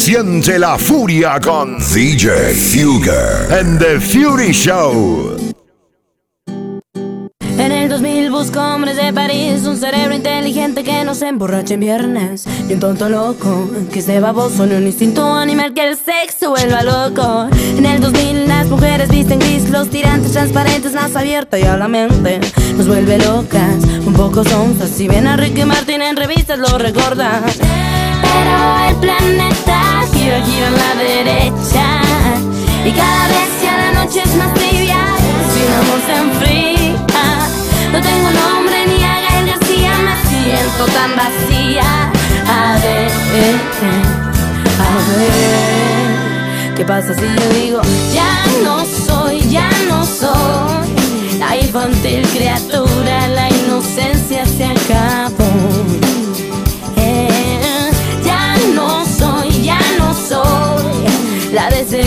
Siente la furia con DJ Fugger en The Fury Show. En el 2000 busco hombres de París, un cerebro inteligente que no se emborrache en viernes y un tonto loco que se baboso en un instinto animal que el sexo vuelva loco. En el 2000 las mujeres visten gris, los tirantes transparentes más abierta y a la mente nos vuelve locas, un poco sonzas. Si ven a Ricky Martin en revistas lo recordan. Pero el planeta gira, gira en la derecha y cada vez ya la noche es más trivial. Si el amor se enfría. No tengo nombre ni a Gael García, me siento tan vacía. A ver, a ver, ¿qué pasa si yo digo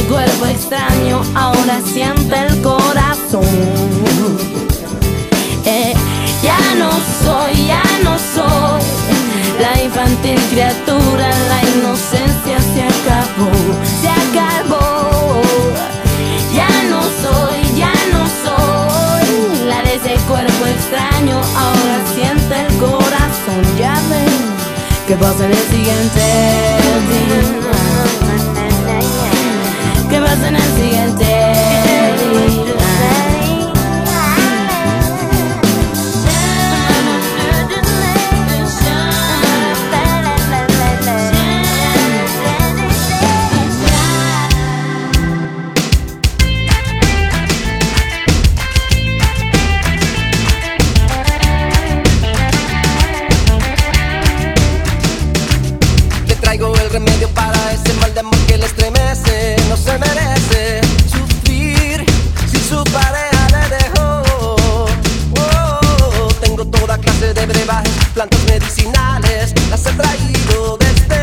cuerpo extraño, ahora siente el corazón. Eh, ya no soy, ya no soy la infantil criatura, la inocencia se acabó, se acabó. Ya no soy, ya no soy la de ese cuerpo extraño, ahora siente el corazón, ya ven que pasa en el siguiente día. En el las he traído desde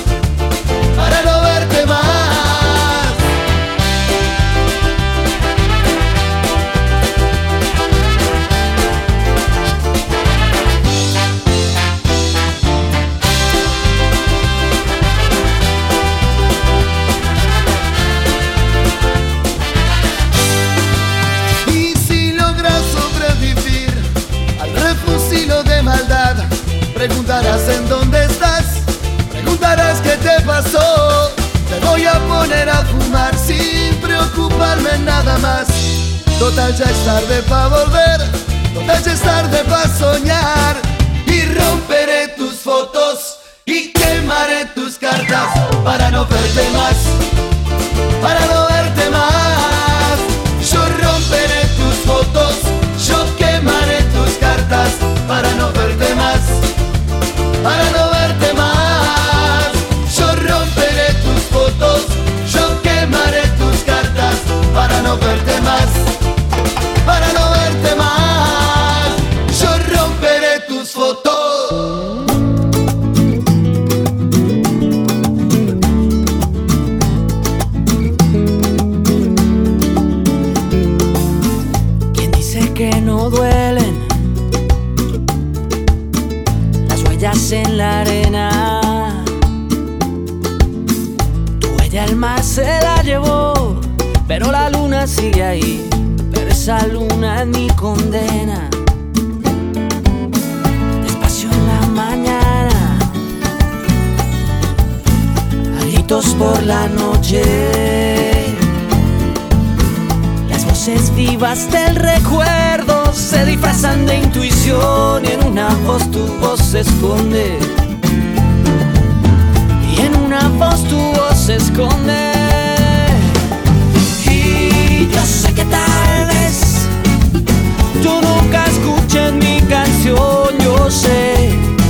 nada más. Total ya es tarde para volver, total ya es tarde para soñar. Y romperé tus fotos y quemaré tus cartas para no verte más, para no verte más. Yo romperé tus fotos, yo quemaré tus cartas para no verte más. Pero la luna sigue ahí, pero esa luna es mi condena. Despacio en la mañana, gritos por la noche voces vivas del recuerdo se disfrazan de intuición y en una voz tu voz se esconde. Y en una voz tu voz se esconde. Sé que tal vez tú nunca escuches mi canción, yo sé.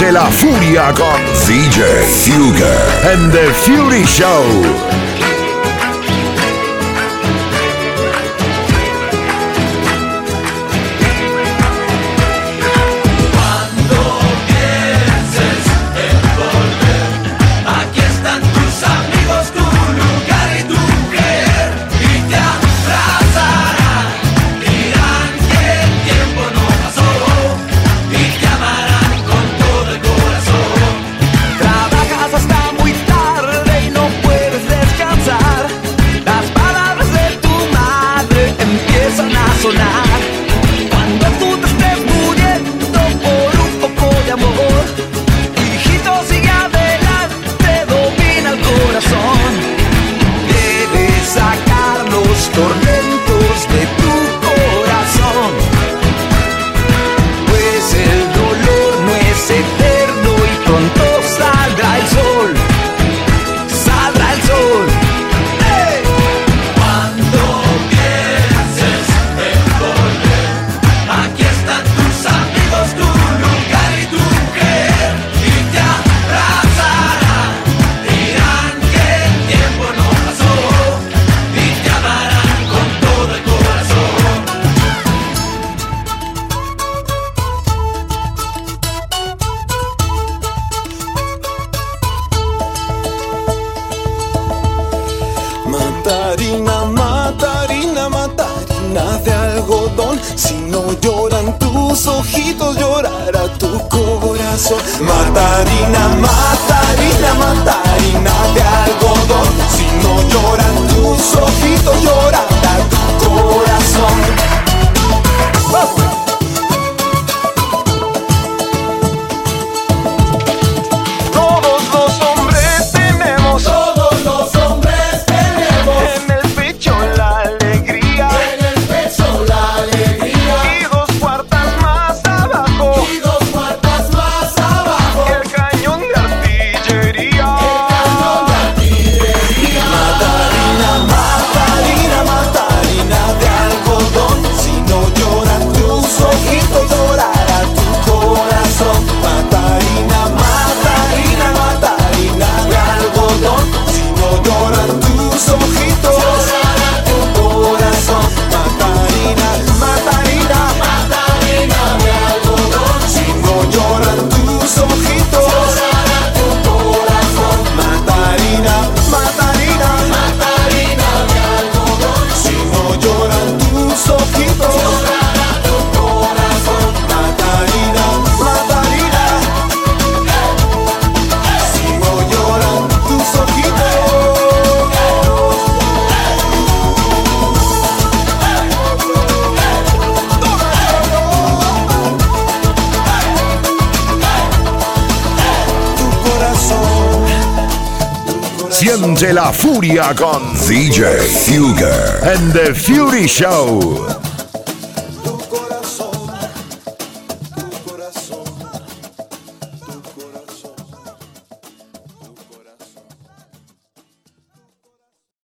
Siente la furia con DJ Fugger and the Fury Show. lloran tus ojitos, llorará tu corazón. Matarina, matarina, matarina de algodón. Si no lloran tus ojitos, llorará tu corazón. Siente la furia con DJ Fugger and the Fury Show.